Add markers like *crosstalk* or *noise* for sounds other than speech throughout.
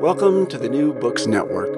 Welcome to the New Books Network.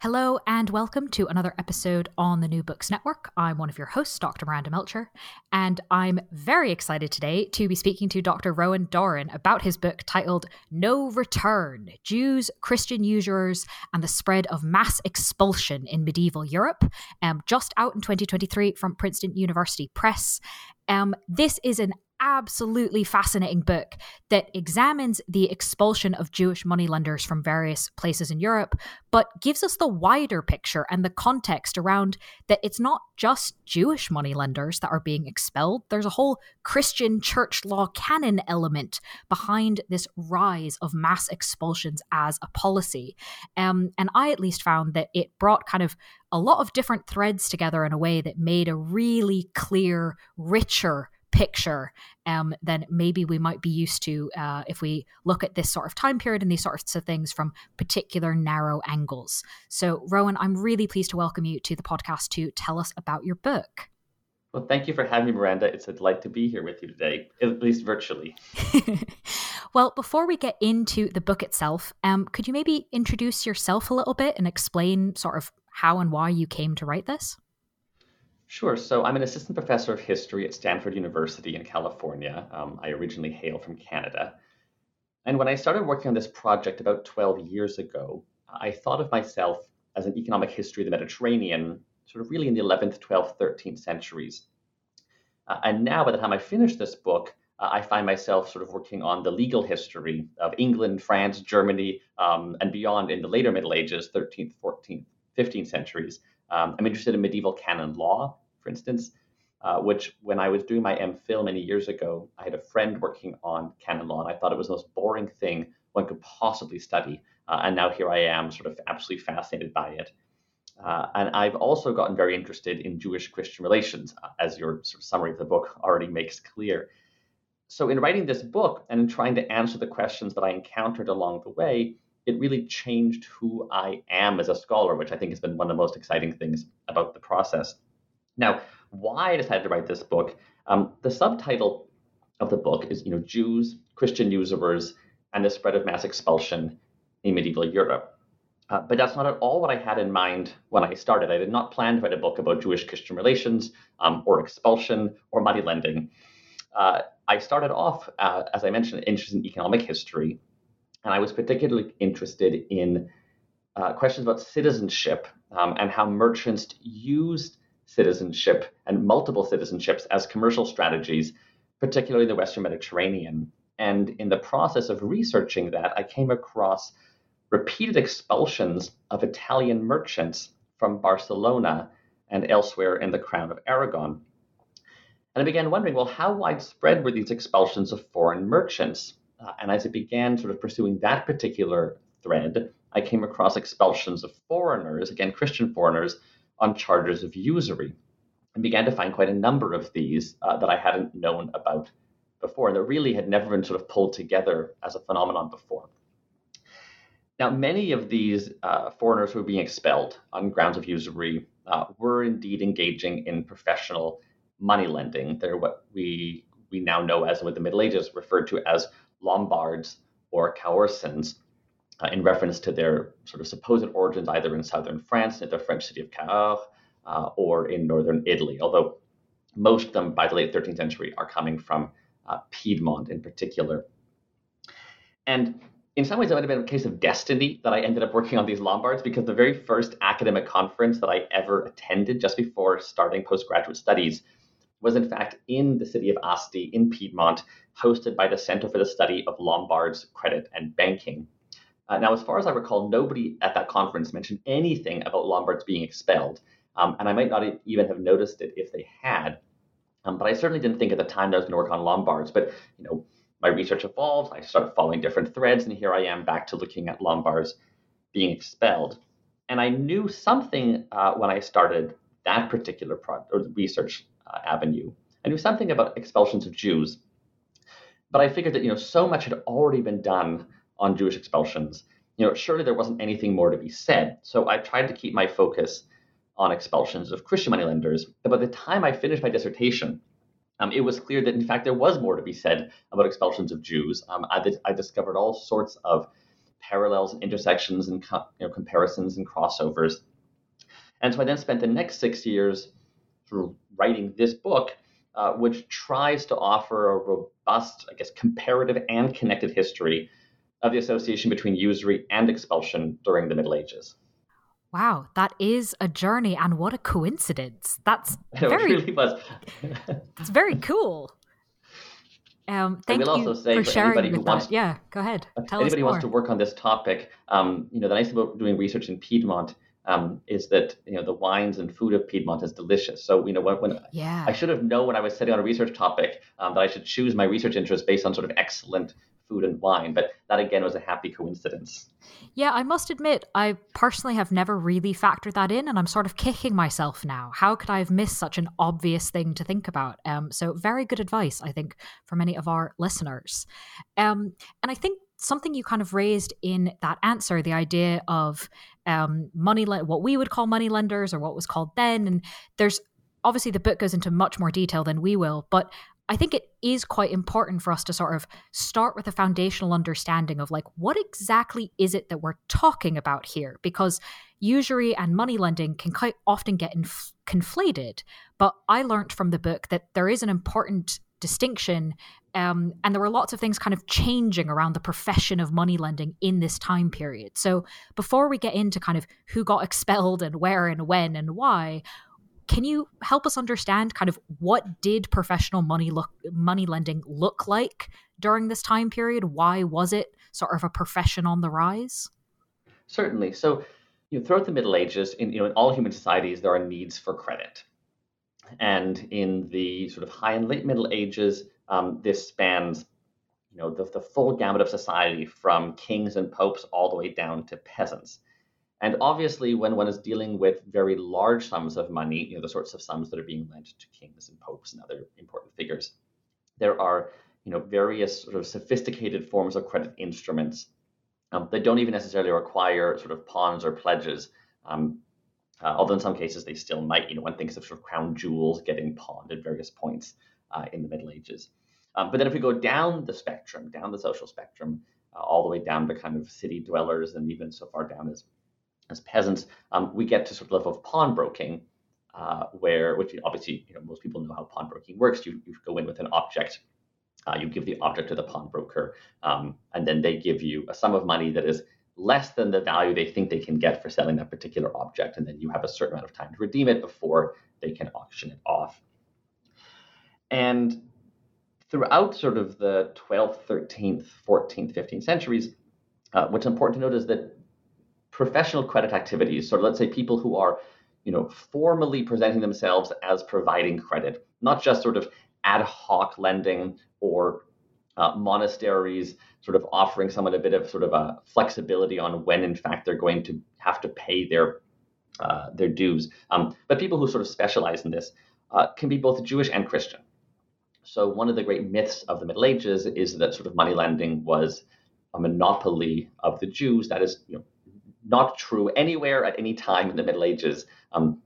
Hello, and welcome to another episode on the New Books Network. I'm one of your hosts, Dr. Miranda Melcher, and I'm very excited today to be speaking to Dr. Rowan Dorin about his book titled No Return Jews, Christian Usurers, and the Spread of Mass Expulsion in Medieval Europe, um, just out in 2023 from Princeton University Press. Um, this is an absolutely fascinating book that examines the expulsion of Jewish moneylenders from various places in Europe, but gives us the wider picture and the context around that it's not just Jewish moneylenders that are being expelled. There's a whole Christian church law canon element behind this rise of mass expulsions as a policy. Um, and I at least found that it brought kind of a lot of different threads together in a way that made a really clear, richer picture um, than maybe we might be used to uh, if we look at this sort of time period and these sorts of things from particular narrow angles. So, Rowan, I'm really pleased to welcome you to the podcast to tell us about your book. Well, thank you for having me, Miranda. It's a delight to be here with you today, at least virtually. *laughs* *laughs* well, before we get into the book itself, um, could you maybe introduce yourself a little bit and explain sort of how and why you came to write this? Sure. So I'm an assistant professor of history at Stanford University in California. Um, I originally hail from Canada. And when I started working on this project about 12 years ago, I thought of myself as an economic history of the Mediterranean, sort of really in the 11th, 12th, 13th centuries. Uh, and now, by the time I finish this book, uh, I find myself sort of working on the legal history of England, France, Germany, um, and beyond in the later Middle Ages, 13th, 14th, 15th centuries. Um, I'm interested in medieval canon law, for instance, uh, which when I was doing my MPhil many years ago, I had a friend working on canon law, and I thought it was the most boring thing one could possibly study. Uh, and now here I am, sort of absolutely fascinated by it. Uh, and I've also gotten very interested in Jewish Christian relations, uh, as your sort of summary of the book already makes clear. So, in writing this book and in trying to answer the questions that I encountered along the way, it really changed who I am as a scholar, which I think has been one of the most exciting things about the process. Now, why I decided to write this book, um, the subtitle of the book is, you know, Jews, Christian usurers, and the spread of mass expulsion in medieval Europe. Uh, but that's not at all what I had in mind when I started. I did not plan to write a book about Jewish Christian relations um, or expulsion or money lending. Uh, I started off, uh, as I mentioned, interested in economic history, and I was particularly interested in uh, questions about citizenship um, and how merchants used citizenship and multiple citizenships as commercial strategies, particularly the Western Mediterranean. And in the process of researching that, I came across repeated expulsions of Italian merchants from Barcelona and elsewhere in the Crown of Aragon. And I began wondering, well, how widespread were these expulsions of foreign merchants? Uh, and as I began sort of pursuing that particular thread, I came across expulsions of foreigners, again, Christian foreigners, on charges of usury and began to find quite a number of these uh, that I hadn't known about before and that really had never been sort of pulled together as a phenomenon before. Now, many of these uh, foreigners who were being expelled on grounds of usury uh, were indeed engaging in professional money lending. They're what we we now know as, with the Middle Ages, referred to as Lombards or Cahorsins uh, in reference to their sort of supposed origins either in southern France, near the French city of Cahors, uh, or in northern Italy, although most of them by the late 13th century are coming from uh, Piedmont in particular. And in some ways, it might have been a case of destiny that I ended up working on these Lombards because the very first academic conference that I ever attended just before starting postgraduate studies was, in fact, in the city of Asti in Piedmont, hosted by the Center for the Study of Lombards, Credit, and Banking. Uh, now, as far as I recall, nobody at that conference mentioned anything about Lombards being expelled, um, and I might not even have noticed it if they had. Um, but I certainly didn't think at the time that I was going to work on Lombards. But you know, my research evolved. I started following different threads, and here I am back to looking at Lombards being expelled. And I knew something uh, when I started that particular pro- or research uh, avenue. I knew something about expulsions of Jews, but I figured that you know so much had already been done on Jewish expulsions. You know, surely there wasn't anything more to be said. So I tried to keep my focus on expulsions of Christian moneylenders. But by the time I finished my dissertation, um, it was clear that in fact there was more to be said about expulsions of Jews. Um, I, I, discovered all sorts of parallels and intersections and co- you know, comparisons and crossovers. And so I then spent the next six years of writing this book, uh, which tries to offer a robust, I guess, comparative and connected history of the association between usury and expulsion during the Middle Ages. Wow, that is a journey, and what a coincidence! That's *laughs* very, really was. *laughs* it's very cool. Um, thank you also say for sharing who that. wants, yeah, go ahead. Tell anybody wants to work on this topic, um, you know, the nice thing about doing research in Piedmont um, is that you know the wines and food of Piedmont is delicious. So you know when, when yeah. I should have known when I was setting on a research topic um, that I should choose my research interest based on sort of excellent food and wine. But that again was a happy coincidence. Yeah, I must admit, I personally have never really factored that in, and I'm sort of kicking myself now. How could I have missed such an obvious thing to think about? Um, so, very good advice, I think, for many of our listeners. Um, and I think something you kind of raised in that answer the idea of um, money, what we would call money lenders, or what was called then. And there's obviously the book goes into much more detail than we will, but I think it is quite important for us to sort of start with a foundational understanding of like what exactly is it that we're talking about here because usury and money lending can quite often get inf- conflated but I learned from the book that there is an important distinction um, and there were lots of things kind of changing around the profession of money lending in this time period. So before we get into kind of who got expelled and where and when and why, can you help us understand kind of what did professional money look money lending look like during this time period? Why was it sort of a profession on the rise? Certainly. So, you know, throughout the Middle Ages, in you know, in all human societies, there are needs for credit, and in the sort of high and late Middle Ages, um, this spans, you know, the, the full gamut of society from kings and popes all the way down to peasants. And obviously, when one is dealing with very large sums of money, you know, the sorts of sums that are being lent to kings and popes and other important figures, there are, you know, various sort of sophisticated forms of credit instruments um, that don't even necessarily require sort of pawns or pledges. Um, uh, although in some cases they still might, you know, one thinks of sort of crown jewels getting pawned at various points uh, in the Middle Ages. Um, but then if we go down the spectrum, down the social spectrum, uh, all the way down to kind of city dwellers and even so far down as as peasants, um, we get to sort of level of pawnbroking, uh, where, which obviously, you know, most people know how pawnbroking works. You, you go in with an object, uh, you give the object to the pawnbroker, um, and then they give you a sum of money that is less than the value they think they can get for selling that particular object, and then you have a certain amount of time to redeem it before they can auction it off. And throughout sort of the 12th, 13th, 14th, 15th centuries, uh, what's important to note is that professional credit activities. So let's say people who are, you know, formally presenting themselves as providing credit, not just sort of ad hoc lending or uh, monasteries sort of offering someone a bit of sort of a flexibility on when in fact they're going to have to pay their uh, their dues. Um, but people who sort of specialize in this uh, can be both Jewish and Christian. So one of the great myths of the Middle Ages is that sort of money lending was a monopoly of the Jews. That is, you know, not true anywhere at any time in the Middle Ages. Um,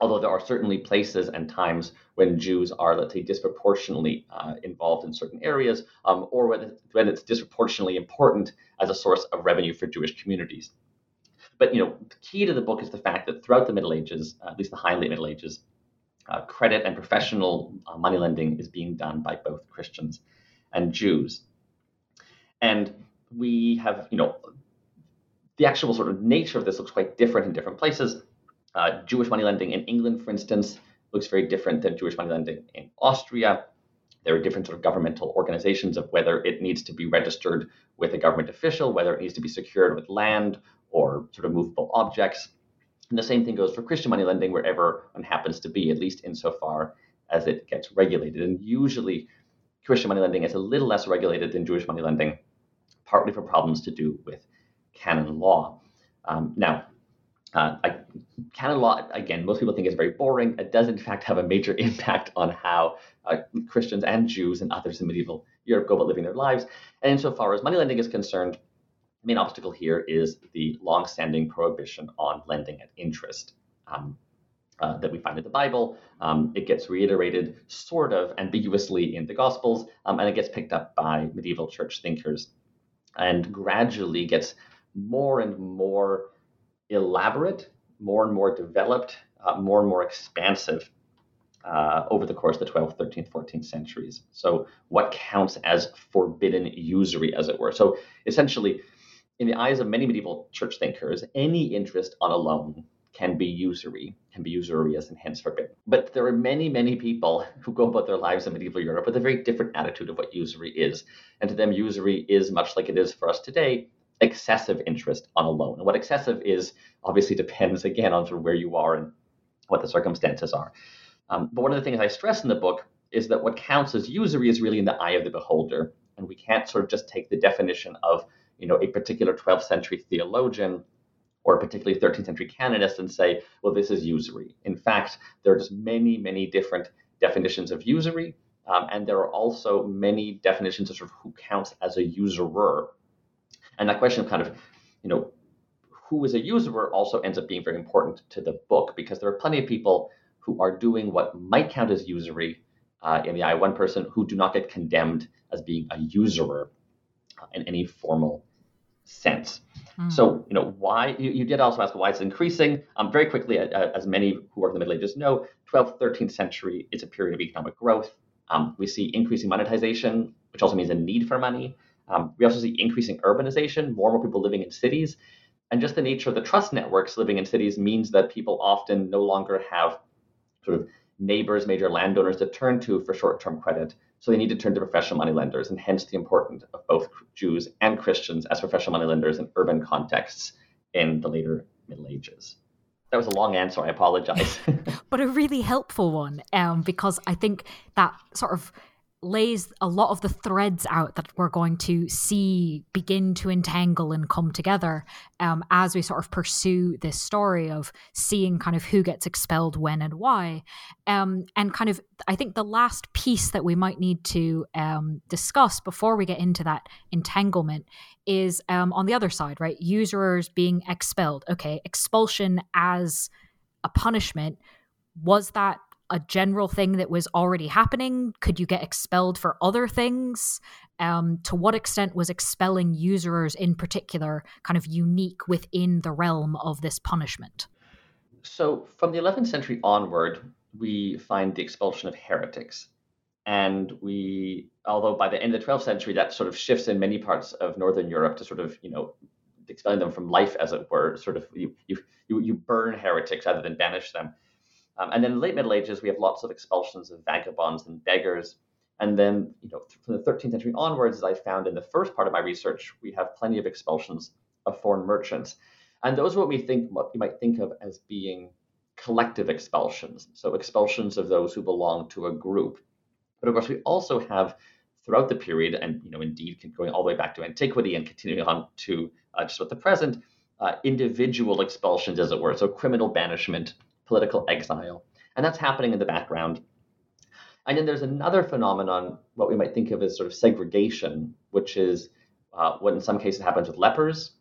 although there are certainly places and times when Jews are, let's say, disproportionately uh, involved in certain areas, um, or when, when it's disproportionately important as a source of revenue for Jewish communities. But you know, the key to the book is the fact that throughout the Middle Ages, uh, at least the high late Middle Ages, uh, credit and professional uh, money lending is being done by both Christians and Jews. And we have, you know, the actual sort of nature of this looks quite different in different places. Uh, Jewish money lending in England, for instance, looks very different than Jewish money lending in Austria. There are different sort of governmental organizations of whether it needs to be registered with a government official, whether it needs to be secured with land or sort of movable objects. And the same thing goes for Christian money lending wherever one happens to be, at least insofar as it gets regulated. And usually, Christian money lending is a little less regulated than Jewish money lending, partly for problems to do with canon law. Um, now, uh, I, canon law, again, most people think is very boring. It does, in fact, have a major *laughs* impact on how uh, Christians and Jews and others in medieval Europe go about living their lives. And insofar as money lending is concerned, the main obstacle here is the long-standing prohibition on lending at interest. Um, uh, that we find in the Bible. Um, it gets reiterated sort of ambiguously in the Gospels, um, and it gets picked up by medieval church thinkers and gradually gets more and more elaborate, more and more developed, uh, more and more expansive uh, over the course of the 12th, 13th, 14th centuries. So, what counts as forbidden usury, as it were? So, essentially, in the eyes of many medieval church thinkers, any interest on a loan can be usury, can be usurious and hence forbidden. But there are many, many people *laughs* who go about their lives in medieval Europe with a very different attitude of what usury is. And to them, usury is much like it is for us today, excessive interest on a loan. And what excessive is obviously depends again on sort of where you are and what the circumstances are. Um, but one of the things I stress in the book is that what counts as usury is really in the eye of the beholder. And we can't sort of just take the definition of you know, a particular 12th century theologian or a particularly 13th century canonist and say, well, this is usury. In fact, there are just many, many different definitions of usury. Um, and there are also many definitions of, sort of who counts as a usurer and that question of kind of, you know, who is a usurer also ends up being very important to the book because there are plenty of people who are doing what might count as usury uh, in the eye of one person who do not get condemned as being a usurer uh, in any formal sense. Mm. So, you know, why you, you, did also ask why it's increasing. Um, very quickly, uh, as many who work in the Middle Ages know, 12th, 13th century is a period of economic growth. Um, we see increasing monetization, which also means a need for money. Um, we also see increasing urbanization, more and more people living in cities. And just the nature of the trust networks living in cities means that people often no longer have sort of neighbors, major landowners to turn to for short term credit. So they need to turn to professional money lenders, and hence the importance of both Jews and Christians as professional money lenders in urban contexts in the later Middle Ages. That was a long answer. I apologize. *laughs* but a really helpful one um, because I think that sort of lays a lot of the threads out that we're going to see begin to entangle and come together um, as we sort of pursue this story of seeing kind of who gets expelled when and why. Um, and kind of, I think the last piece that we might need to um, discuss before we get into that entanglement is um, on the other side, right? Usurers being expelled. Okay, expulsion as a punishment. Was that a general thing that was already happening? Could you get expelled for other things? Um, to what extent was expelling usurers in particular kind of unique within the realm of this punishment? So, from the 11th century onward, we find the expulsion of heretics. And we, although by the end of the 12th century, that sort of shifts in many parts of Northern Europe to sort of, you know, expelling them from life, as it were, sort of you, you, you burn heretics rather than banish them. Um, and then in the late Middle Ages, we have lots of expulsions of vagabonds and beggars. And then, you know, from the 13th century onwards, as I found in the first part of my research, we have plenty of expulsions of foreign merchants. And those are what we think, what you might think of as being collective expulsions. So expulsions of those who belong to a group. But of course, we also have throughout the period, and you know, indeed, going all the way back to antiquity and continuing on to uh, just with the present, uh, individual expulsions, as it were. So criminal banishment political exile. And that's happening in the background. And then there's another phenomenon, what we might think of as sort of segregation, which is uh, what in some cases happens with lepers,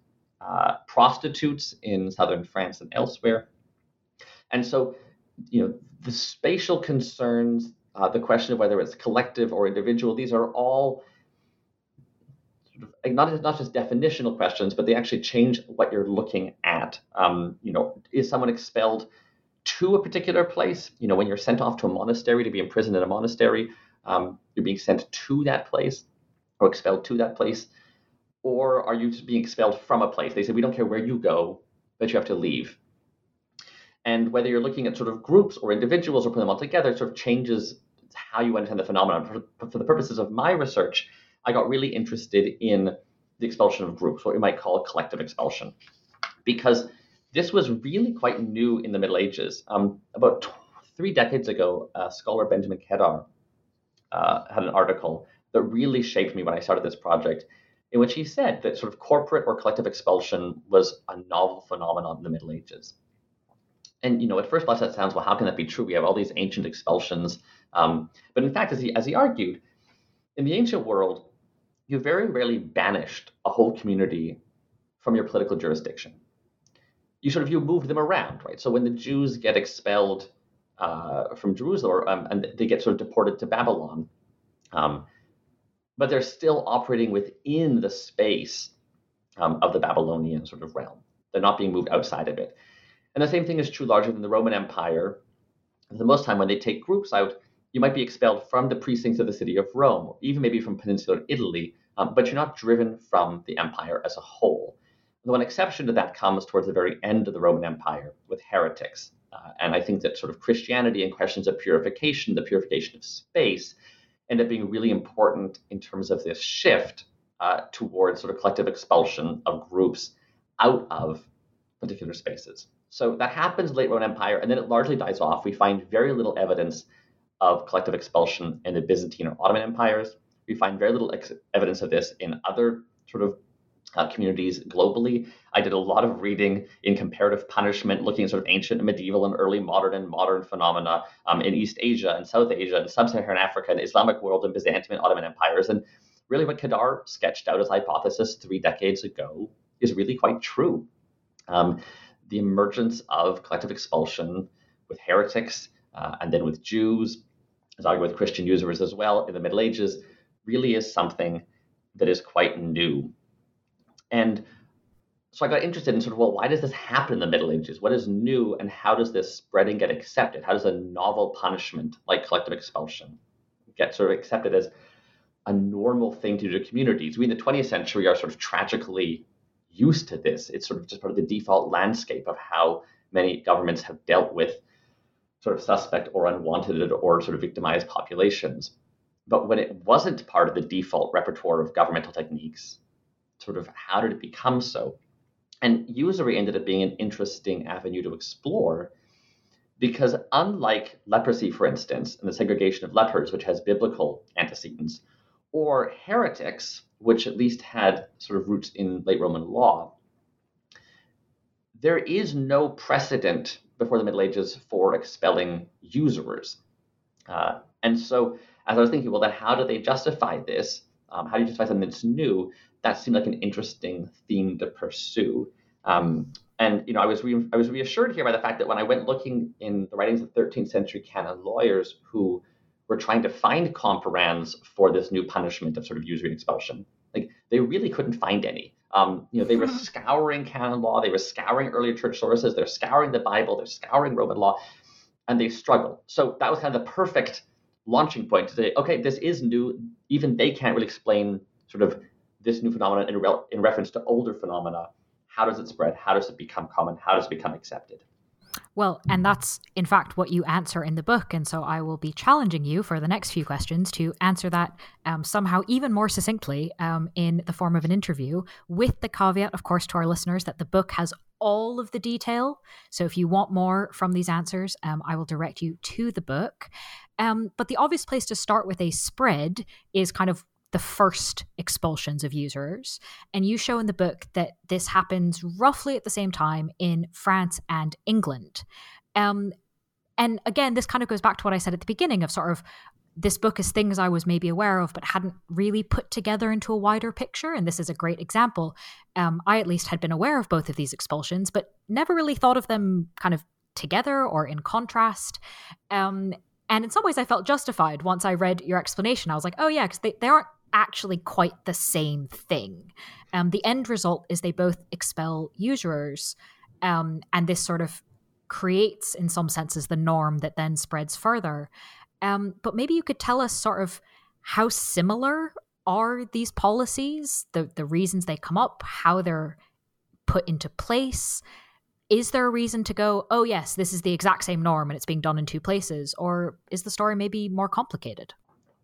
uh, prostitutes in southern France and elsewhere. And so, you know, the spatial concerns, uh, the question of whether it's collective or individual, these are all sort of not, not just definitional questions, but they actually change what you're looking at. Um, you know, is someone expelled to a particular place. You know, when you're sent off to a monastery to be imprisoned in a monastery, um, you're being sent to that place or expelled to that place. or are you just being expelled from a place? They say, we don't care where you go, but you have to leave. And whether you're looking at sort of groups or individuals or putting them all together, sort of changes how you understand the phenomenon. For, for the purposes of my research, I got really interested in the expulsion of groups, what we might call collective expulsion, because this was really quite new in the Middle Ages. Um, about t- three decades ago, uh, scholar Benjamin Kedar uh, had an article that really shaped me when I started this project, in which he said that sort of corporate or collective expulsion was a novel phenomenon in the Middle Ages. And you know, at first blush, that sounds well. How can that be true? We have all these ancient expulsions, um, but in fact, as he as he argued, in the ancient world, you very rarely banished a whole community from your political jurisdiction. You sort of you moved them around, right? So when the Jews get expelled uh, from Jerusalem, um, and they get sort of deported to Babylon, um, but they're still operating within the space um, of the Babylonian sort of realm. They're not being moved outside of it. And the same thing is true larger than the Roman Empire. The most time when they take groups out, you might be expelled from the precincts of the city of Rome, or even maybe from peninsular Italy, um, but you're not driven from the empire as a whole. The one exception to that comes towards the very end of the Roman Empire with heretics. Uh, and I think that sort of Christianity and questions of purification, the purification of space, end up being really important in terms of this shift uh, towards sort of collective expulsion of groups out of particular spaces. So that happens late Roman Empire, and then it largely dies off. We find very little evidence of collective expulsion in the Byzantine or Ottoman empires. We find very little ex- evidence of this in other sort of uh, communities globally. I did a lot of reading in comparative punishment, looking at sort of ancient and medieval and early modern and modern phenomena um, in East Asia and South Asia and Sub-Saharan Africa and Islamic world and Byzantium and Ottoman empires. And really what Kedar sketched out as a hypothesis three decades ago is really quite true. Um, the emergence of collective expulsion with heretics uh, and then with Jews, as argued with Christian usurers as well in the Middle Ages, really is something that is quite new. And so I got interested in sort of, well, why does this happen in the Middle Ages? What is new, and how does this spread and get accepted? How does a novel punishment like collective expulsion get sort of accepted as a normal thing to do to communities? We in the 20th century are sort of tragically used to this. It's sort of just part of the default landscape of how many governments have dealt with sort of suspect or unwanted or sort of victimized populations. But when it wasn't part of the default repertoire of governmental techniques, sort of how did it become so? And usury ended up being an interesting avenue to explore because unlike leprosy, for instance, and the segregation of lepers, which has biblical antecedents, or heretics, which at least had sort of roots in late Roman law, there is no precedent before the Middle Ages for expelling usurers. Uh, and so, as I was thinking, well, then how do they justify this? Um, how do you justify something that's new? That seemed like an interesting theme to pursue. Um, and you know, I was re- I was reassured here by the fact that when I went looking in the writings of 13th century canon lawyers who were trying to find comparans for this new punishment of sort of usury and expulsion. Like they really couldn't find any. Um, you know, they were *laughs* scouring canon law, they were scouring earlier church sources, they're scouring the Bible, they're scouring Roman law, and they struggled. So that was kind of the perfect launching point to say, okay, this is new. Even they can't really explain sort of this new phenomenon in, re- in reference to older phenomena. How does it spread? How does it become common? How does it become accepted? Well, and that's in fact what you answer in the book. And so I will be challenging you for the next few questions to answer that um, somehow even more succinctly um, in the form of an interview, with the caveat, of course, to our listeners that the book has all of the detail. So if you want more from these answers, um, I will direct you to the book. Um, but the obvious place to start with a spread is kind of the first expulsions of usurers. And you show in the book that this happens roughly at the same time in France and England. Um, and again, this kind of goes back to what I said at the beginning of sort of this book is things I was maybe aware of, but hadn't really put together into a wider picture. And this is a great example. Um, I at least had been aware of both of these expulsions, but never really thought of them kind of together or in contrast. Um, and in some ways, I felt justified once I read your explanation. I was like, oh, yeah, because they, they aren't actually quite the same thing. Um, the end result is they both expel usurers, um, and this sort of creates, in some senses, the norm that then spreads further. Um, but maybe you could tell us sort of how similar are these policies, the, the reasons they come up, how they're put into place? Is there a reason to go, oh, yes, this is the exact same norm and it's being done in two places? Or is the story maybe more complicated?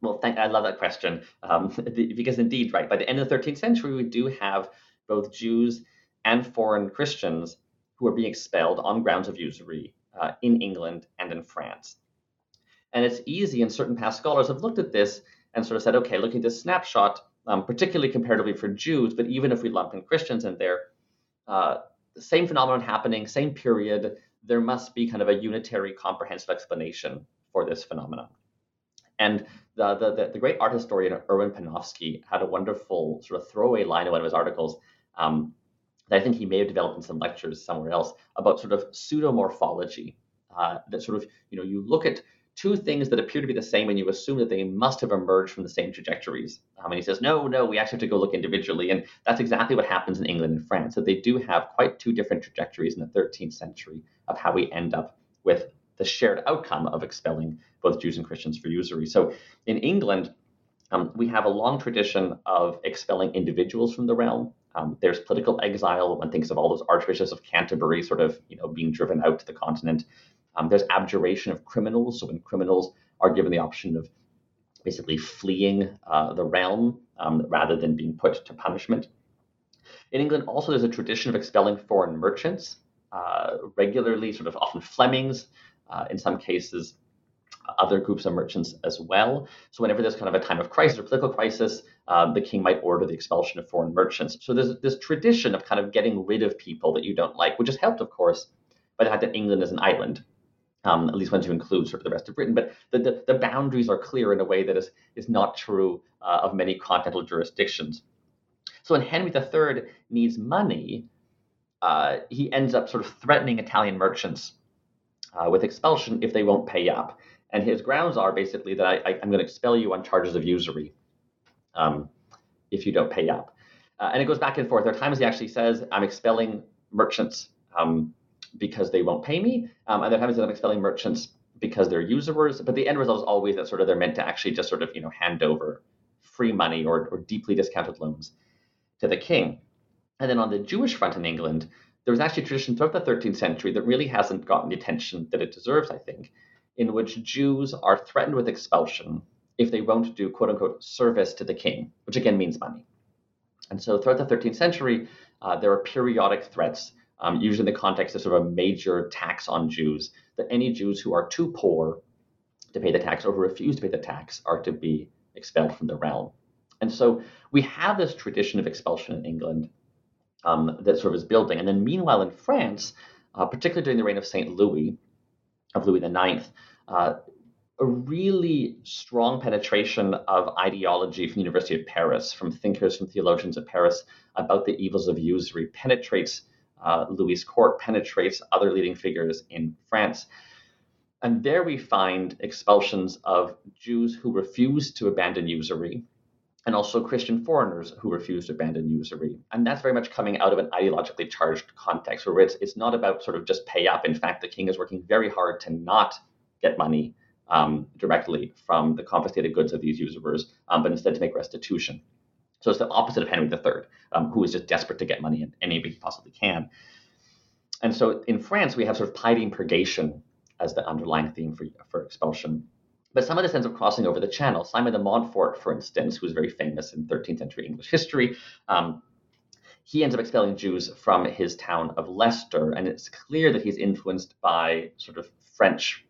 Well, thank, I love that question um, *laughs* because indeed, right, by the end of the 13th century, we do have both Jews and foreign Christians who are being expelled on grounds of usury uh, in England and in France. And it's easy, and certain past scholars have looked at this and sort of said, okay, looking at this snapshot, um, particularly comparatively for Jews, but even if we lump in Christians in there, uh, the same phenomenon happening, same period, there must be kind of a unitary, comprehensive explanation for this phenomenon. And the, the, the, great art historian Erwin Panofsky had a wonderful sort of throwaway line in one of his articles um, that I think he may have developed in some lectures somewhere else about sort of pseudomorphology. Uh, that sort of, you know, you look at two things that appear to be the same and you assume that they must have emerged from the same trajectories. Um, and he says, no, no, we actually have to go look individually. And that's exactly what happens in England and France, that they do have quite two different trajectories in the 13th century of how we end up with the shared outcome of expelling both Jews and Christians for usury. So in England, um, we have a long tradition of expelling individuals from the realm. Um, there's political exile. One thinks of all those archbishops of Canterbury sort of, you know, being driven out to the continent. Um, there's abjuration of criminals. So when criminals are given the option of basically fleeing uh, the realm um, rather than being put to punishment. In England, also, there's a tradition of expelling foreign merchants, uh, regularly, sort of often Flemings, uh, in some cases, other groups of merchants as well. So whenever there's kind of a time of crisis or political crisis, um, the king might order the expulsion of foreign merchants. So there's this tradition of kind of getting rid of people that you don't like, which is helped, of course, by the fact that England is an island. Um, at least once you include sort of the rest of Britain, but the, the, the boundaries are clear in a way that is, is not true uh, of many continental jurisdictions. So when Henry III needs money, uh, he ends up sort of threatening Italian merchants uh, with expulsion if they won't pay up. And his grounds are basically that I, am going to expel you on charges of usury um, if you don't pay up. Uh, and it goes back and forth. There are times he actually says, I'm expelling merchants um, because they won't pay me. Um, and there are times that I'm expelling merchants because they're usurers. But the end result is always that sort of they're meant to actually just sort of, you know, hand over free money or, or deeply discounted loans to the king. And then on the Jewish front in England, there was actually a tradition throughout the 13th century that really hasn't gotten the attention that it deserves, I think, in which Jews are threatened with expulsion if they won't do quote unquote service to the king, which again means money. And so throughout the 13th century, uh, there are periodic threats, um, usually in the context of sort of a major tax on Jews, that any Jews who are too poor to pay the tax or who refuse to pay the tax are to be expelled from the realm. And so we have this tradition of expulsion in England um, that sort of is building. And then meanwhile in France, uh, particularly during the reign of St. Louis, of Louis IX, uh, a really strong penetration of ideology from the University of Paris, from thinkers, from theologians at Paris about the evils of usury, penetrates uh, Louis' court, penetrates other leading figures in France. And there we find expulsions of Jews who refuse to abandon usury, and also Christian foreigners who refuse to abandon usury. And that's very much coming out of an ideologically charged context where it's, it's not about sort of just pay up. In fact, the king is working very hard to not get money um, directly from the confiscated goods of these usurers, um, but instead to make restitution. So it's the opposite of Henry III, um, who is just desperate to get money in any way he possibly can. And so in France, we have sort of piety and purgation as the underlying theme for, for expulsion. But some of this ends up crossing over the channel. Simon de Montfort, for instance, who's very famous in 13th century English history, um, he ends up expelling Jews from his town of Leicester. And it's clear that he's influenced by sort of French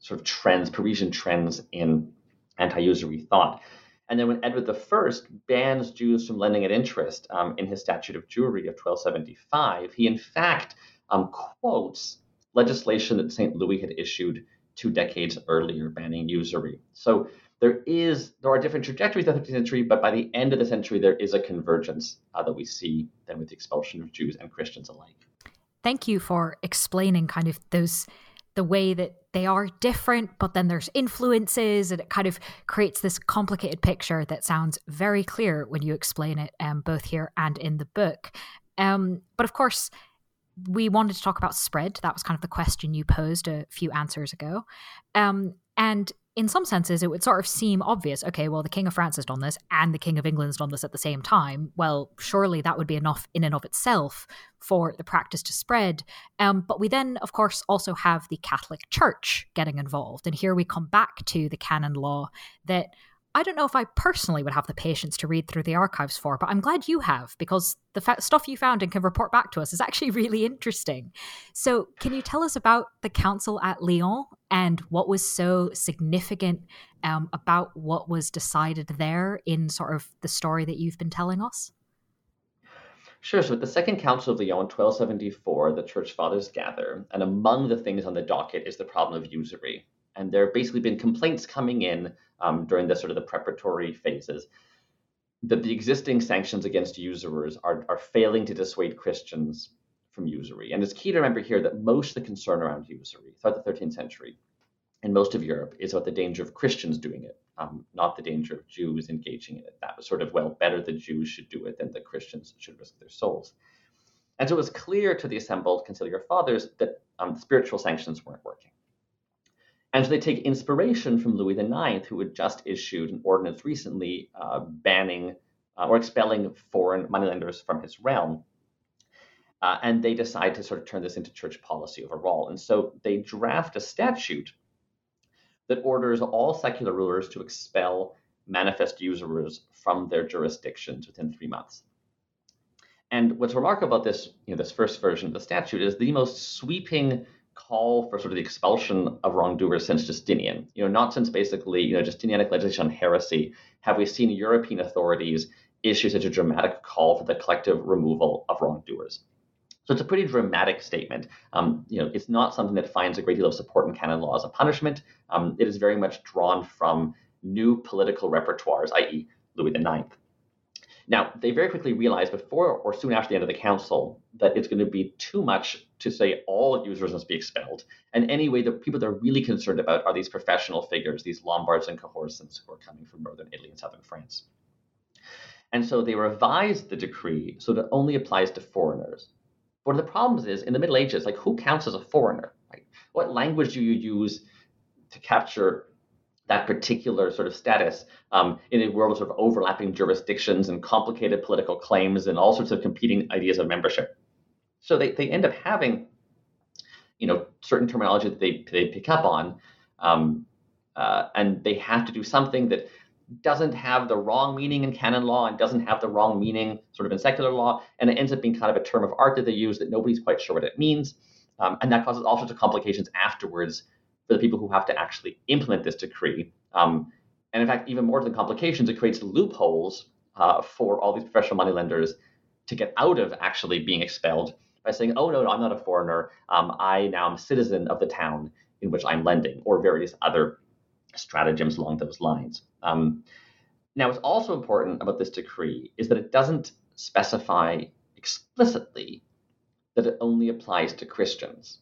sort of trends, Parisian trends in anti usury thought. And then when Edward I bans Jews from lending at interest um, in his Statute of Jewry of 1275, he in fact um, quotes legislation that St. Louis had issued two decades earlier banning usury. So there is there are different trajectories in the 13th century, but by the end of the century, there is a convergence uh, that we see then with the expulsion of Jews and Christians alike. Thank you for explaining kind of those the way that they are different, but then there's influences, and it kind of creates this complicated picture that sounds very clear when you explain it, um, both here and in the book. Um, but of course, we wanted to talk about spread. That was kind of the question you posed a few answers ago. Um, and in some senses, it would sort of seem obvious. Okay, well, the King of France has done this, and the King of England has done this at the same time. Well, surely that would be enough in and of itself for the practice to spread. Um, but we then, of course, also have the Catholic Church getting involved, and here we come back to the canon law that I don't know if I personally would have the patience to read through the archives for, but I'm glad you have because the fa- stuff you found and can report back to us is actually *laughs* really interesting. So, can you tell us about the council at Lyon and what was so significant um, about what was decided there in sort of the story that you've been telling us? Sure. So, at the Second Council of Lyon, 1274, the Church Fathers gather, and among the things on the docket is the problem of usury. And there have basically been complaints coming in um, during the sort of the preparatory phases that the existing sanctions against usurers are, are failing to dissuade Christians from usury. And it's key to remember here that most of the concern around usury throughout the 13th century in most of Europe is about the danger of Christians doing it, um, not the danger of Jews engaging in it. That was sort of, well, better the Jews should do it than the Christians should risk their souls. And so it was clear to the assembled conciliar fathers that um, spiritual sanctions weren't working. And so they take inspiration from Louis IX, who had just issued an ordinance recently uh, banning uh, or expelling foreign moneylenders from his realm. Uh, and they decide to sort of turn this into church policy overall. And so they draft a statute that orders all secular rulers to expel manifest usurers from their jurisdictions within three months. And what's remarkable about this, you know, this first version of the statute is the most sweeping call for sort of the expulsion of wrongdoers since Justinian. You know, not since basically, you know, Justinianic legislation on heresy have we seen European authorities issue such a dramatic call for the collective removal of wrongdoers. So it's a pretty dramatic statement. Um, you know, it's not something that finds a great deal of support in canon law as a punishment. Um, it is very much drawn from new political repertoires, i.e., Louis IX. Now, they very quickly realized before or soon after the end of the council that it's going to be too much to say all usurers must be expelled. And anyway, the people they're really concerned about are these professional figures, these Lombards and Cahorsins who are coming from northern Italy and southern France. And so they revised the decree so that it only applies to foreigners. One of the problems is in the Middle Ages, like who counts as a foreigner? Right? What language do you use to capture that particular sort of status um, in a world of sort of overlapping jurisdictions and complicated political claims and all sorts of competing ideas of membership. So they, they end up having, you know, certain terminology that they, they pick up on, um, uh, and they have to do something that doesn't have the wrong meaning in canon law and doesn't have the wrong meaning sort of in secular law, and it ends up being kind of a term of art that they use that nobody's quite sure what it means, um, and that causes all sorts of complications afterwards for the people who have to actually implement this decree. Um, and in fact, even more than complications, it creates loopholes uh, for all these professional moneylenders to get out of actually being expelled by saying, oh, no, no, I'm not a foreigner. Um, I now am a citizen of the town in which I'm lending, or various other stratagems along those lines. Um, now, what's also important about this decree is that it doesn't specify explicitly that it only applies to Christians.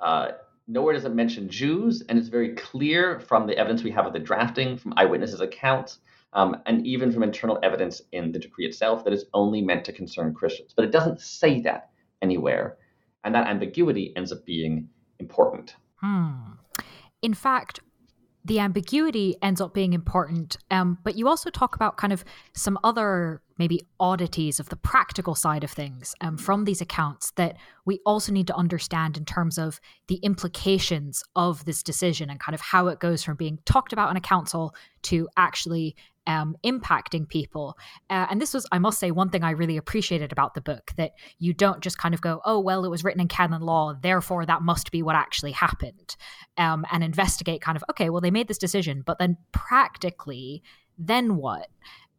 Uh, Nowhere does it mention Jews, and it's very clear from the evidence we have of the drafting, from eyewitnesses' accounts, um, and even from internal evidence in the decree itself, that it's only meant to concern Christians. But it doesn't say that anywhere, and that ambiguity ends up being important. Hmm. In fact, the ambiguity ends up being important. Um, but you also talk about kind of some other maybe oddities of the practical side of things um, from these accounts that we also need to understand in terms of the implications of this decision and kind of how it goes from being talked about in a council to actually um, impacting people. Uh, and this was, I must say, one thing I really appreciated about the book that you don't just kind of go, oh, well, it was written in canon law, therefore that must be what actually happened, um, and investigate kind of, okay, well, they made this decision, but then practically, then what?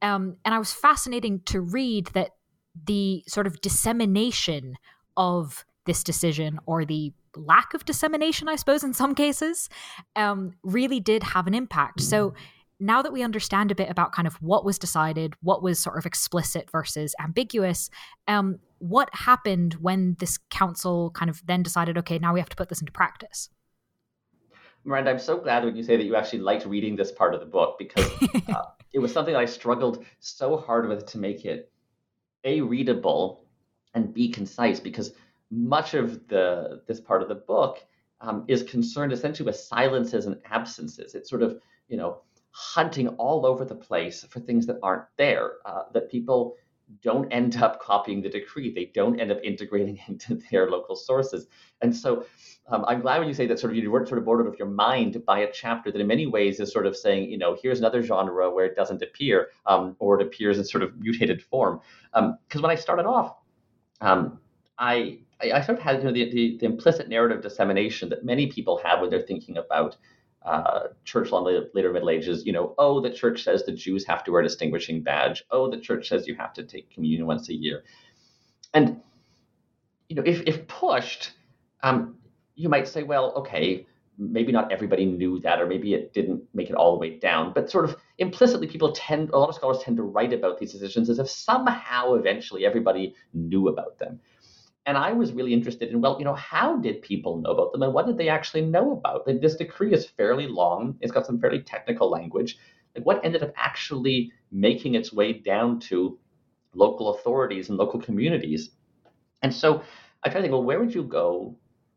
Um, and I was fascinating to read that the sort of dissemination of this decision or the lack of dissemination, I suppose, in some cases, um, really did have an impact. So now that we understand a bit about kind of what was decided, what was sort of explicit versus ambiguous, um, what happened when this council kind of then decided, okay, now we have to put this into practice? Miranda, I'm so glad when you say that you actually liked reading this part of the book because *laughs* uh, it was something that I struggled so hard with to make it a readable and b concise because much of the this part of the book um, is concerned essentially with silences and absences. It's sort of, you know, hunting all over the place for things that aren't there, uh, that people don't end up copying the decree. They don't end up integrating *laughs* into their local sources. And so um, I'm glad when you say that sort of you weren't sort of bored out of your mind by a chapter that in many ways is sort of saying, you know, here's another genre where it doesn't appear um, or it appears in sort of mutated form. Because um, when I started off, um, I, I sort of had you know, the, the, the implicit narrative dissemination that many people have when they're thinking about uh, church law in the later Middle Ages, you know, oh, the church says the Jews have to wear a distinguishing badge. Oh, the church says you have to take communion once a year. And, you know, if, if pushed, um, you might say, well, okay, maybe not everybody knew that, or maybe it didn't make it all the way down. But sort of implicitly, people tend, a lot of scholars tend to write about these decisions as if somehow eventually everybody knew about them. And I was really interested in, well, you know, how did people know about them and what did they actually know about? Like, this decree is fairly long, it's got some fairly technical language. Like, what ended up actually making its way down to local authorities and local communities? And so I try to think, well, where would you go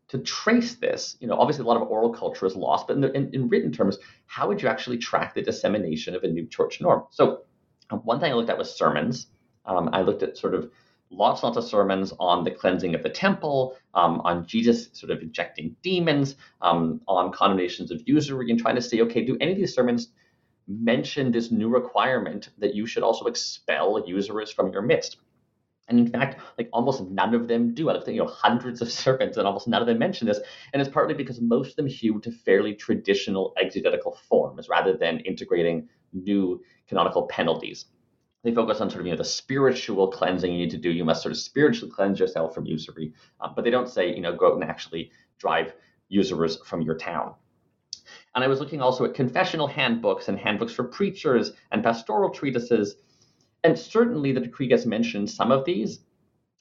to trace this? You know, obviously a lot of oral culture is lost, but in, in, in written terms, how would you actually track the dissemination of a new church norm? So one thing I looked at was sermons. Um, I looked at sort of lots and lots of sermons on the cleansing of the temple, um, on Jesus sort of ejecting demons, um, on condemnations of usury, and trying to say, okay, do any of these sermons mention this new requirement that you should also expel usurers from your midst? And in fact, like almost none of them do. I looked at you know hundreds of *laughs* sermons, and almost none of them mention this. And it's partly because most of them hew to fairly traditional exegetical forms rather than integrating new canonical penalties they focus on sort of you know the spiritual cleansing you need to do. You must sort of spiritually cleanse yourself from usury, um, but they don't say you know go out and actually drive usurers from your town. And I was looking also at confessional handbooks and handbooks for preachers and pastoral treatises, and certainly the decree gets mentioned some of these,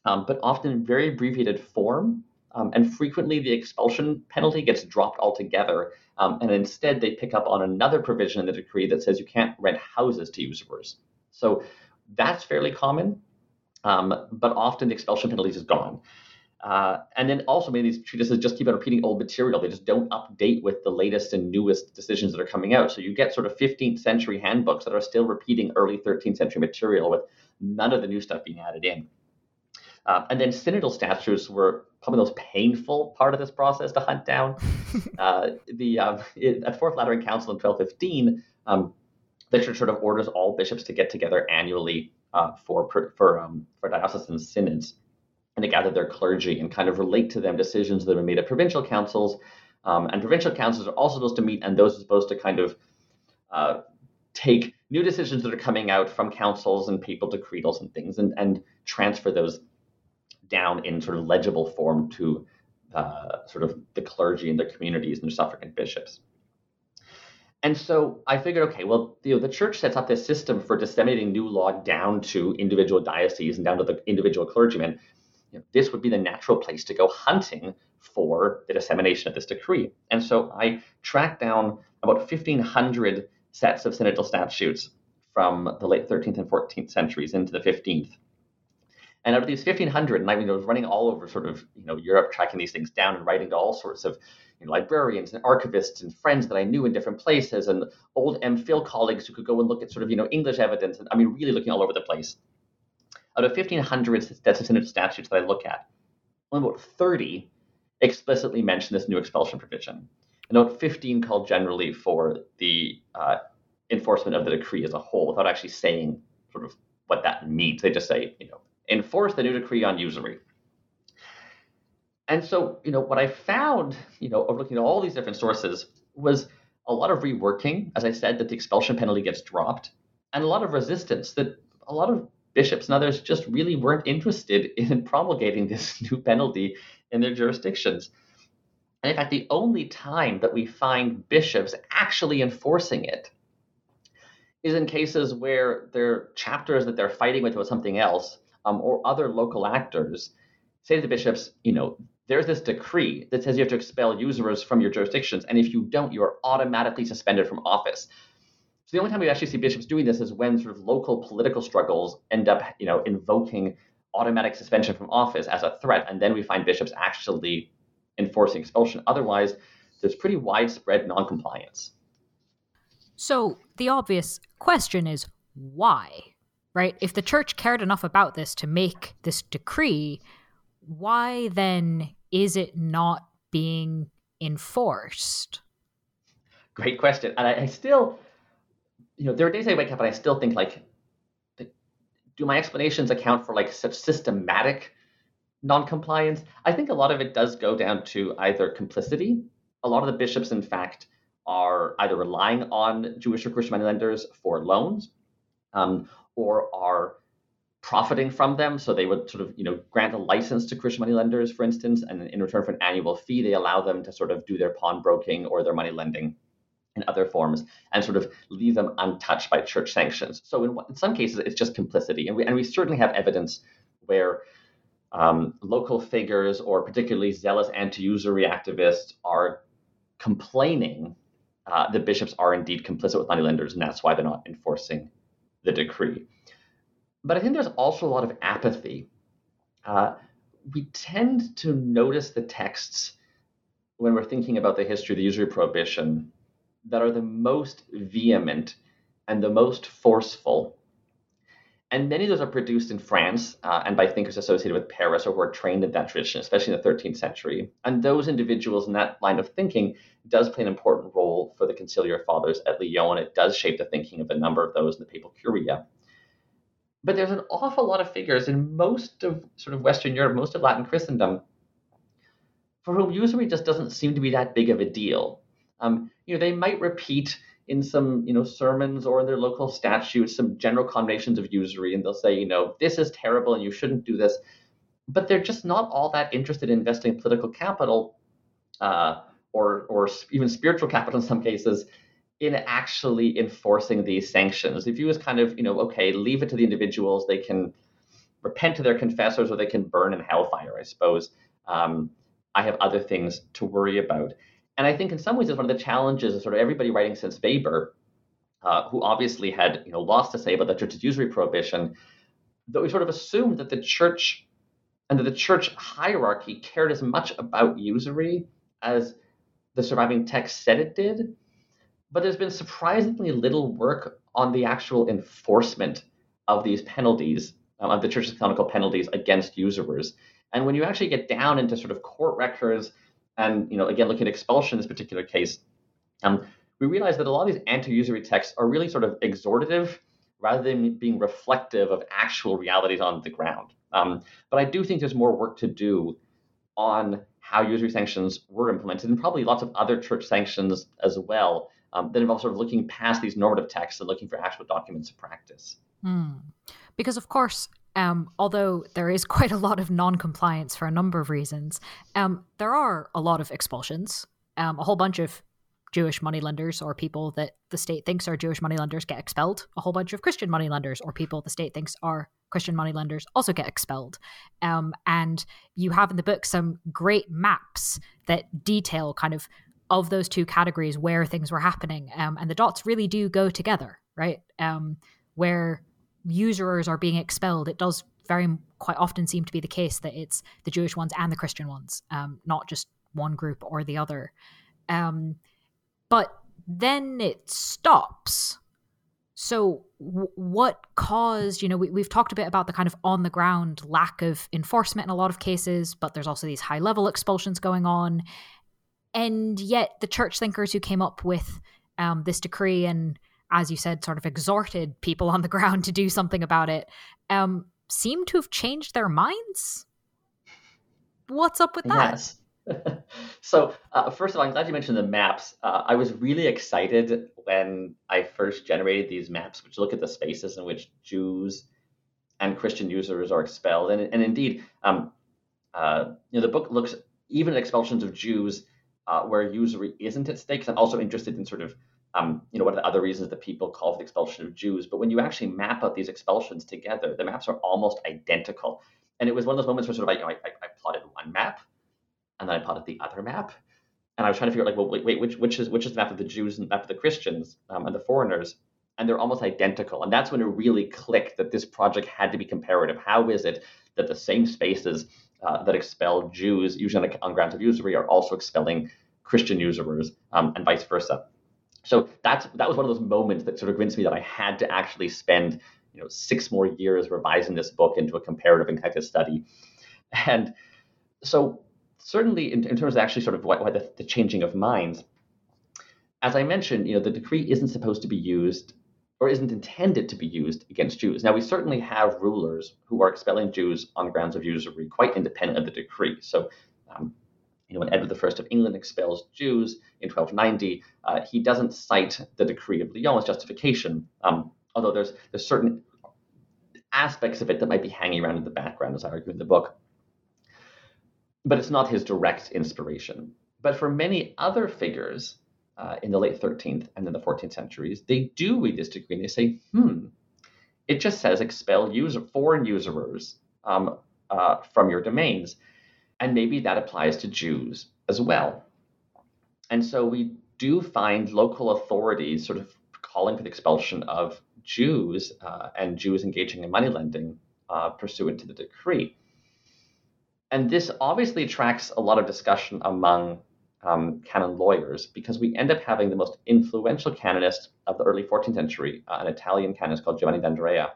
um, but often in very abbreviated form. Um, and frequently the expulsion penalty gets dropped altogether. Um, and instead, they pick up on another provision in the decree that says you can't rent houses to usurers. So that's fairly common, um, but often the expulsion penalties is gone. Uh, and then also many of these treatises just keep on repeating old material. They just don't update with the latest and newest decisions that are coming out. So you get sort of 15th century handbooks that are still repeating early 13th century material with none of the new stuff being added in. Uh, and then synodal statutes were probably the most painful part of this process to hunt down. *laughs* uh, the um, it, at Fourth Lateran Council in 1215, um, church sort of orders all bishops to get together annually uh, for for um, for diocesan synods and to gather their clergy and kind of relate to them decisions that been made at provincial councils. Um, and provincial councils are also supposed to meet, and those are supposed to kind of uh, take new decisions that are coming out from councils and papal decretals and things, and, and transfer those down in sort of legible form to uh, sort of the clergy and their communities and their suffragan bishops. And so I figured, okay, well, you know, the church sets up this system for disseminating new law down to individual dioceses and down to the individual clergymen. You know, this would be the natural place to go hunting for the dissemination of this decree. And so I tracked down about 1,500 sets of synodal statutes from the late 13th and 14th centuries into the 15th. And out of these 1,500, and I mean, I was running all over sort of, you know, Europe, tracking these things down and writing to all sorts of know, librarians and archivists and friends that I knew in different places and old MPhil colleagues who could go and look at sort of, you know, English evidence. And I mean, really looking all over the place. Out of 1,500 statutes that I look at, only about 30 explicitly mention this new expulsion provision. And about 15 call generally for the uh, enforcement of the decree as a whole without actually saying sort of what that means. They just say, you know, enforce the new decree on usury. And so, you know, what I found, you know, looking at all these different sources was a lot of reworking, as I said, that the expulsion penalty gets dropped, and a lot of resistance that a lot of bishops and others just really weren't interested *laughs* in promulgating this *laughs* new penalty in their jurisdictions. And in fact, the only time that we find bishops actually enforcing it is in cases where their chapters that they're fighting with about something else um, or other local actors say to the bishops, you know, there's this decree that says you have to expel usurers from your jurisdictions, and if you don't, you are automatically suspended from office. So the only time we actually see bishops doing this is when sort of local political struggles end up, you know, invoking automatic suspension from office as a threat, and then we find bishops actually enforcing expulsion. Otherwise, there's pretty widespread noncompliance. So the obvious question is why? Right? If the church cared enough about this to make this decree, why then is it not being enforced? Great question. And I, I still, you know, there are days I wake up and I still think like, do my explanations account for like such systematic non-compliance? I think a lot of it does go down to either complicity. A lot of the bishops, in fact, are either relying on Jewish or Christian moneylenders for loans, um, or are profiting from them. So they would sort of, you know, grant a license to Christian moneylenders, for instance, and in return for an annual fee, they allow them to sort of do their pawnbroking or their money lending in other forms and sort of leave them untouched by church sanctions. So in, in some cases, it's just complicity, and we and we certainly have evidence where um, local figures or particularly zealous anti-usury activists are complaining uh, bishops are indeed complicit with moneylenders, and that's why they're not enforcing the decree. But I think there's also a lot of apathy. Uh, we tend to notice the texts when we're thinking about the history of the usury prohibition that are the most vehement and the most forceful and many of those are produced in France uh, and by thinkers associated with Paris or who are trained in that tradition, especially in the 13th century. And those individuals in that line of thinking does play an important role for the conciliar fathers at Lyon. It does shape the thinking of a number of those in the papal curia. But there's an awful lot of figures in most of sort of Western Europe, most of Latin Christendom, for whom usury just doesn't seem to be that big of a deal. Um, you know, they might repeat in some you know sermons or in their local statutes some general condemnations of usury and they'll say you know this is terrible and you shouldn't do this but they're just not all that interested in investing political capital uh, or or even spiritual capital in some cases in actually enforcing these sanctions. The view is kind of you know okay leave it to the individuals they can repent to their confessors or they can burn in hellfire i suppose. Um, i have other things to worry about. And I think in some ways it's one of the challenges of sort of everybody writing since Weber, uh, who obviously had you know lots to say about the church's usury prohibition, that we sort of assumed that the church and that the church hierarchy cared as much about usury as the surviving text said it did. But there's been surprisingly little work on the actual enforcement of these penalties, um, of the church's canonical penalties against usurers. And when you actually get down into sort of court records and you know, again, looking at expulsion in this particular case, um, we realize that a lot of these anti-usury texts are really sort of exhortative rather than being reflective of actual realities on the ground. Um, but I do think there's more work to do on how usury sanctions were implemented, and probably lots of other church sanctions as well um, that involve sort of looking past these normative texts and looking for actual documents of practice. Mm. Because, of course, um, although there is *laughs* quite a lot of non-compliance for a number of reasons, um, there are a lot of expulsions. Um, a whole bunch of Jewish moneylenders or people that the state thinks are Jewish moneylenders get expelled. A whole bunch of Christian moneylenders or people the state thinks are Christian moneylenders also get expelled. Um, and you have in the book some great maps that detail kind of of those two categories where things were happening. Um, and the dots really do go together, right? Um, where usurers are being expelled, it does very quite often seem to be the case that it's the Jewish ones and the Christian ones, um, not just one group or the other. Um, but then it stops. So, w- what caused, you know, we, we've talked a bit about the kind of on the ground lack of enforcement in a lot of cases, but there's also these high level expulsions going on. And yet, the church thinkers who came up with um, this decree and as you said, sort of exhorted people on the *laughs* ground to do something about it, um, seem to have changed their minds. What's up with that? Yes. *laughs* so, uh, first of all, I'm glad you mentioned the maps. Uh, I was really excited when I first generated these maps, which look at the spaces in which Jews and Christian users are expelled. And, and indeed, um, uh, you know, the book looks even at expulsions of Jews uh, where usury isn't at stake. I'm also interested in sort of um, you know, what are the other reasons that people call for the expulsion of Jews? But when you actually map out these expulsions together, the maps are almost identical. And it was one of those moments where sort of I, you know, I, I plotted one map, and then I plotted the other map, and I was trying to figure out like, well, wait, wait which which is which is the map of the Jews and the map of the Christians um, and the foreigners, and they're almost identical. And that's when it really clicked that this project had to be comparative. How is it that the same spaces uh, that expel Jews, usually on, grounds of usury, are also expelling Christian usurers, um, and vice versa. So that's that was one of those moments that sort of convinced me that I had to actually spend you know six more years revising this book into a comparative and connected study, and so certainly in, in terms of actually sort of what the, the changing of minds, as I mentioned, you know the decree isn't supposed to be used or isn't intended to be used against Jews. Now, we certainly have rulers who are expelling Jews on grounds of usury, quite independent of the decree. So, um, you know, when Edward I of England expels Jews in 1290, uh, he doesn't cite the decree of Lyon as justification, um, although there's there's certain aspects of it that might be hanging around in the background, as I argue in the book. But it's not his direct inspiration. But for many other figures, uh, in the late 13th and then the 14th centuries, they do read this decree and they say, hmm, it just says expel user, foreign usurers um, uh, from your domains. And maybe that applies to Jews as well. And so we do find local authorities sort of calling for the expulsion of Jews uh, and Jews engaging in money lending uh, pursuant to the decree. And this obviously attracts a lot of discussion among um, canon lawyers because we end up having the most influential canonist of the early 14th century, uh, an Italian canonist called Giovanni d'Andrea,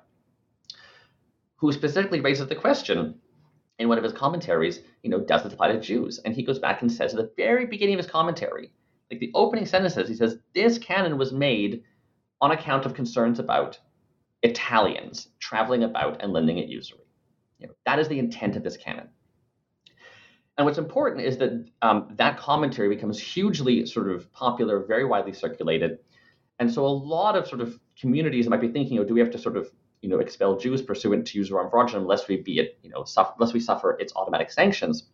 who specifically raises the question in one of his commentaries, you know, does this apply to Jews? And he goes back and says at the very beginning of his commentary, like the opening sentences, he says, this canon was made on account of concerns about Italians traveling about and lending at usury. You know, that is the intent of this canon. And what's important is that um, that commentary becomes hugely sort of popular, very widely circulated. And so a lot of sort of communities might be thinking, oh, do we have to sort of you know expel Jews pursuant to and fraudulent unless we be it you know suffer, unless we suffer its automatic sanctions?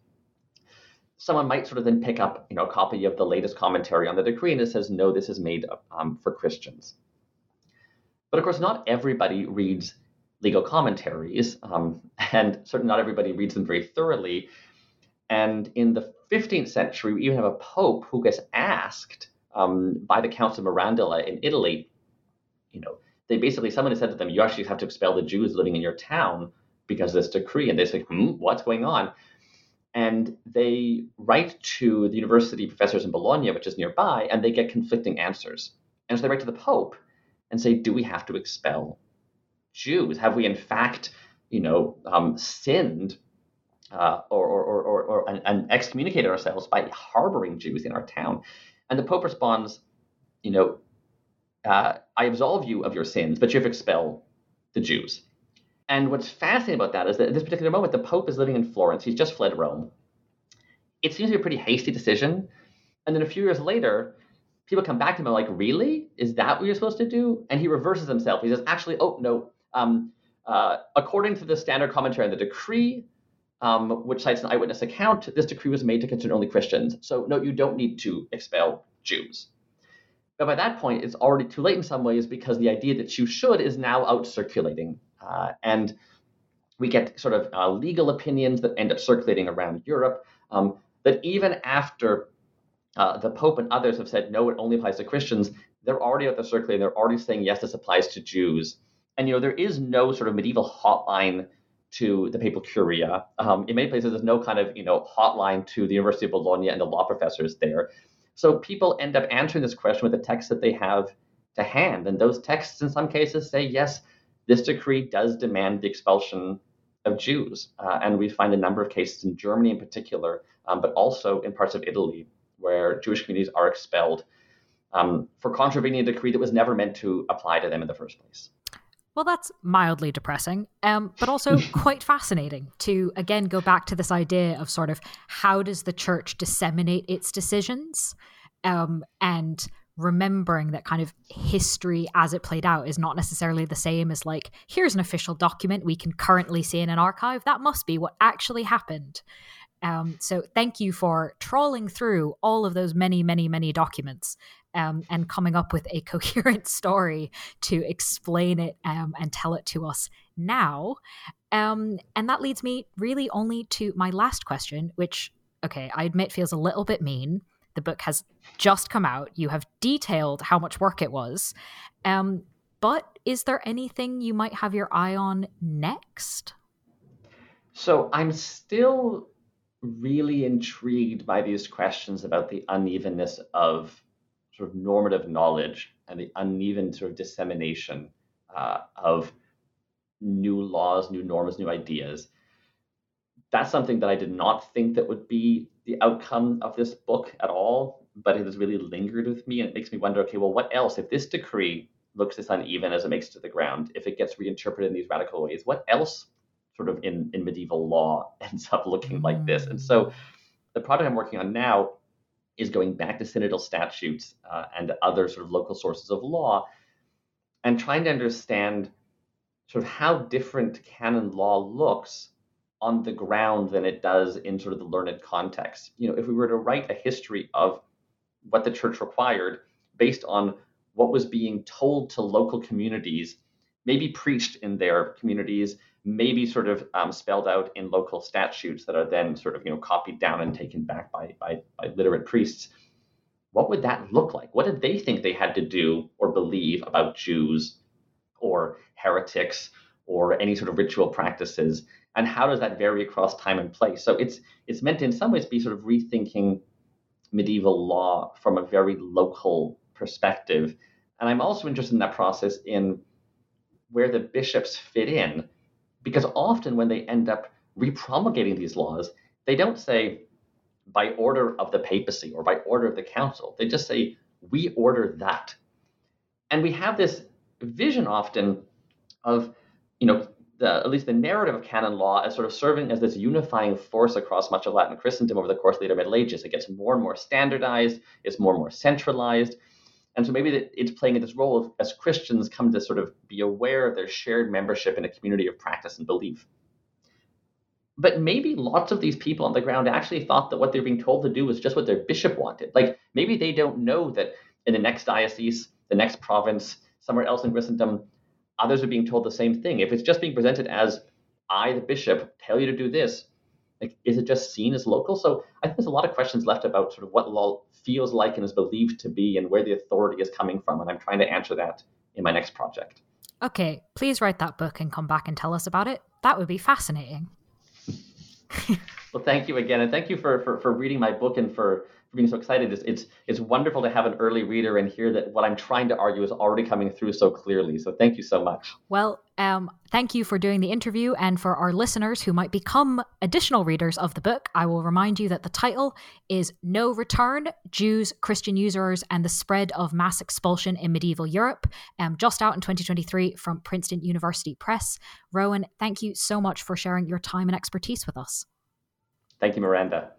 Someone might sort of then pick up you know a copy of the latest commentary on the decree and it says no, this is made um, for Christians. But of course, not everybody reads legal commentaries, um, and certainly not everybody reads them very thoroughly. And in the 15th century, we even have a pope who gets asked um, by the Council of Mirandola in Italy, you know, they basically, someone said to them, you actually have to expel the Jews living in your town because of this decree. And they say, hmm, what's going on? And they write to the university professors in Bologna, which is nearby, and they get conflicting answers. And so they write to the Pope and say, do we have to expel Jews? Have we in fact, you know, um, sinned uh, or, or, or, or, and, and excommunicated ourselves by harboring Jews in our town. And the Pope responds, you know, uh, I absolve you of your sins, but you have to expel the Jews. And what's fascinating about that is that at this particular moment, the Pope is living in Florence. He's just fled Rome. It seems to be a pretty hasty decision. And then a few years later, people come back to him and like, really? Is that what you're supposed to do? And he reverses himself. He says, actually, oh, no. Um, uh, according to the standard commentary on the decree, um, which cites an eyewitness account, this decree was made to concern only Christians. So, no, you don't need to expel Jews. But by that point, it's already too late in some ways because the idea that you should is now out circulating. Uh, and we get sort of uh, legal opinions that end up circulating around Europe um, that even after uh, the Pope and others have said, no, it only applies to Christians, they're already out there circulating. They're already saying, yes, this applies to Jews. And, you know, there is no sort of medieval hotline to the papal curia. Um, in many places, there's no kind of you know hotline to the University of Bologna and the law professors there. So people end up answering this question with the text that they have to hand, and those texts, in some cases, say yes, this decree does demand the expulsion of Jews, uh, and we find a number of cases in Germany in particular, um, but also in parts of Italy where Jewish communities are expelled um, for contravening a decree that was never meant to apply to them in the first place. Well, that's mildly depressing, um, but also *laughs* quite fascinating to again go back to this idea of sort of how does the church disseminate its decisions, um, and remembering that kind of history as it played out is not necessarily the same as like here's an official document we can currently see in an archive. That must be what actually happened. Um, so thank you for trawling through all of those many, many, many documents um, and coming up with a *laughs* coherent story to explain it um, and tell it to us now. Um, and that leads me really only to my last question, which, okay, I admit feels a little bit mean. The book has just come out. You have detailed how much work it was. Um, but is there anything you might have your eye on next? So I'm still really intrigued by these questions about the unevenness of sort of normative knowledge and the uneven sort of dissemination uh, of new laws, new norms, new ideas. That's something that I did not think that would be the outcome of this book at all, but it has really lingered with me and it makes me wonder, okay, well, what else? If this decree looks this uneven as it makes it to the ground, if it gets reinterpreted in these radical ways, what else sort of in, in medieval law *laughs* ends up looking like this? And so the project I'm working on now is going back to synodal statutes uh, and other sort of local sources of law and trying to understand sort of how different canon law looks on the ground than it does in sort of the learned context. You know, if we were to write a history of what the church required based on what was being told to local communities, maybe preached in their communities, maybe sort of um, spelled out in local statutes that are then sort of you know copied down and taken back by, by, by literate priests. What would that look like? What did they think they had to do or believe about Jews or heretics or any sort of ritual practices? And how does that vary across time and place? So it's it's meant to in some ways be sort of rethinking medieval law from a very local perspective. And I'm also interested in that process in where the bishops fit in because often when they end up repromulgating these laws, they don't say by order of the papacy or by order of the council. They just say, we order that. And we have this vision often of, you know, the, at least the narrative of canon law as sort of serving as this unifying force across much of Latin Christendom over the course of the later Middle Ages. It gets more and more standardized, it's more and more centralized. And so maybe it's playing this role as Christians come to sort of be aware of their shared membership in a community of practice and belief. But maybe lots of these people on the ground actually thought that what they're being told to do was just what their bishop wanted. Like maybe they don't know that in the next diocese, the next province, somewhere else in Christendom, others are being told the same thing. If it's just being presented as I, the bishop, tell you to do this, like, is it just seen as local? So I think there's a lot of questions left about sort of what law feels like and is believed to be and where the authority is coming from. And I'm trying to answer that in my next project. Okay, please write that book and come back and tell us about it. That would be fascinating. *laughs* well, thank you again. And thank you for, for, for reading my book and for for being so excited. It's, it's, it's wonderful to have an early reader and hear that what I'm trying to argue is already coming through so clearly. So thank you so much. Well, um, thank you for doing the interview. And for our listeners who might become additional readers of the book, I will remind you that the title is No Return Jews, Christian Usurers, and the Spread of Mass Expulsion in Medieval Europe, um, just out in 2023 from Princeton University Press. Rowan, thank you so much for sharing your time and expertise with us. Thank you, Miranda.